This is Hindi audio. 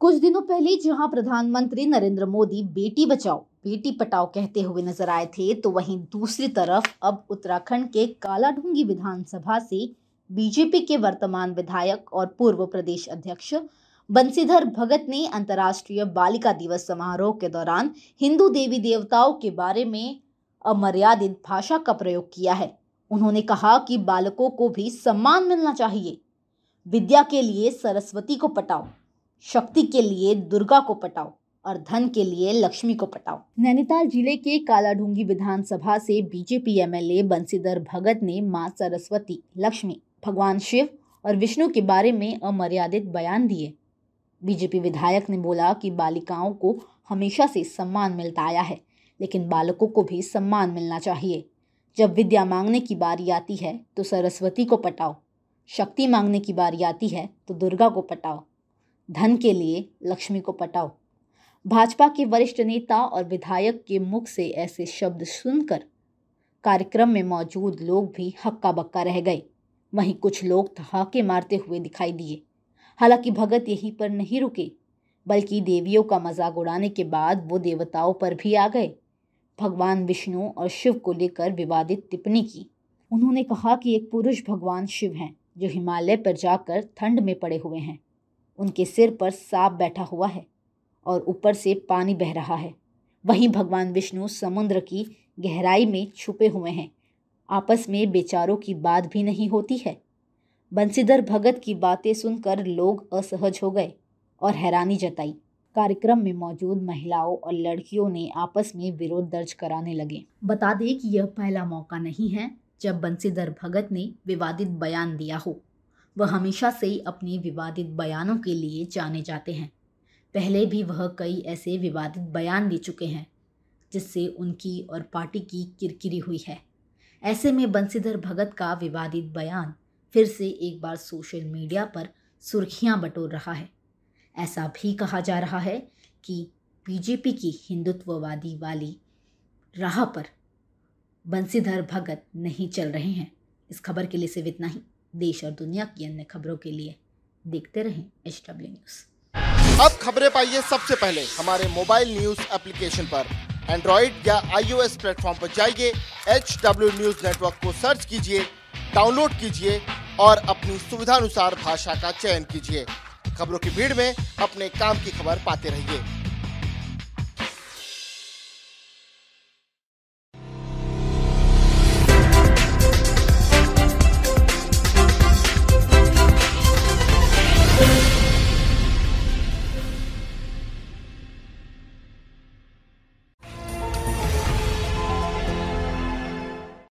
कुछ दिनों पहले जहाँ प्रधानमंत्री नरेंद्र मोदी बेटी बचाओ, बेटी पटाओ कहते हुए नज़र आए थे तो वहीं दूसरी तरफ़ अब उत्तराखंड के कालाढूँगी विधानसभा से बीजेपी के वर्तमान विधायक और पूर्व प्रदेश अध्यक्ष बंसीधर भगत ने अंतर्राष्ट्रीय बालिका दिवस समारोह के दौरान हिंदू देवी देवताओं के बारे में अमर्यादित भाषा का प्रयोग किया है। उन्होंने कहा कि बालकों को भी सम्मान मिलना चाहिए। विद्या के लिए सरस्वती को पटाओ। शक्ति के लिए दुर्गा को पटाओ और धन के लिए लक्ष्मी को पटाओ। नैनीताल ज़िले के कालाढूँगी विधानसभा से बीजेपी एमएलए बंसीधर भगत ने माँ सरस्वती, लक्ष्मी, भगवान शिव और विष्णु के बारे में अमर्यादित बयान दिए। बीजेपी विधायक ने बोला कि बालिकाओं को हमेशा से सम्मान मिलता आया है, लेकिन बालकों को भी सम्मान मिलना चाहिए। जब विद्या मांगने की बारी आती है तो सरस्वती को पटाओ। शक्ति मांगने की बारी आती है तो दुर्गा को पटाओ। धन के लिए लक्ष्मी को पटाओ। भाजपा के वरिष्ठ नेता और विधायक के मुख से ऐसे शब्द सुनकर कार्यक्रम में मौजूद लोग भी हक्का बक्का रह गए। वहीं कुछ लोग ठहाके मारते हुए दिखाई दिए। हालाँकि भगत यहीं पर नहीं रुके, बल्कि देवियों का मज़ाक उड़ाने के बाद वो देवताओं पर भी आ गए। भगवान विष्णु और शिव को लेकर विवादित टिप्पणी की। उन्होंने कहा कि एक पुरुष भगवान शिव हैं, जो हिमालय पर जाकर ठंड में पड़े हुए हैं। उनके सिर पर सांप बैठा हुआ है और ऊपर से पानी बह रहा है। वहीं भगवान विष्णु समुद्र की गहराई में छुपे हुए हैं। आपस में बेचारों की बात भी नहीं होती है। बंसीधर भगत की बातें सुनकर लोग असहज हो गए और हैरानी जताई। कार्यक्रम में मौजूद महिलाओं और लड़कियों ने आपस में विरोध दर्ज कराने लगे। बता दें कि यह पहला मौका नहीं है जब बंसीधर भगत ने विवादित बयान दिया हो। वह हमेशा से ही अपने विवादित बयानों के लिए जाने जाते हैं। पहले भी वह कई ऐसे विवादित बयान दे चुके हैं, जिससे उनकी और पार्टी की किरकिरी हुई है। ऐसे में बंसीधर भगत का विवादित बयान फिर से एक बार सोशल मीडिया पर सुर्खियाँ बटोर रहा है। ऐसा भी कहा जा रहा है कि बीजेपी की हिंदुत्ववादी वाली राह पर बंसीधर भगत नहीं चल रहे हैं। इस खबर के लिए सिर्फ़ इतना ही। देश और दुनिया की अन्य खबरों के लिए देखते रहें एच डब्ल्यू न्यूज़ अब खबरें पाइए सबसे पहले। हमारे मोबाइल न्यूज़ एप्लीकेशन पर। एंड्रॉइड या आईओएस प्लेटफॉर्म पर जाइए एच डब्ल्यू न्यूज़ नेटवर्क को सर्च कीजिए, डाउनलोड कीजिए और अपनी सुविधानुसार भाषा का चयन कीजिए। खबरों की भीड़ में अपने काम की खबर पाते रहिए।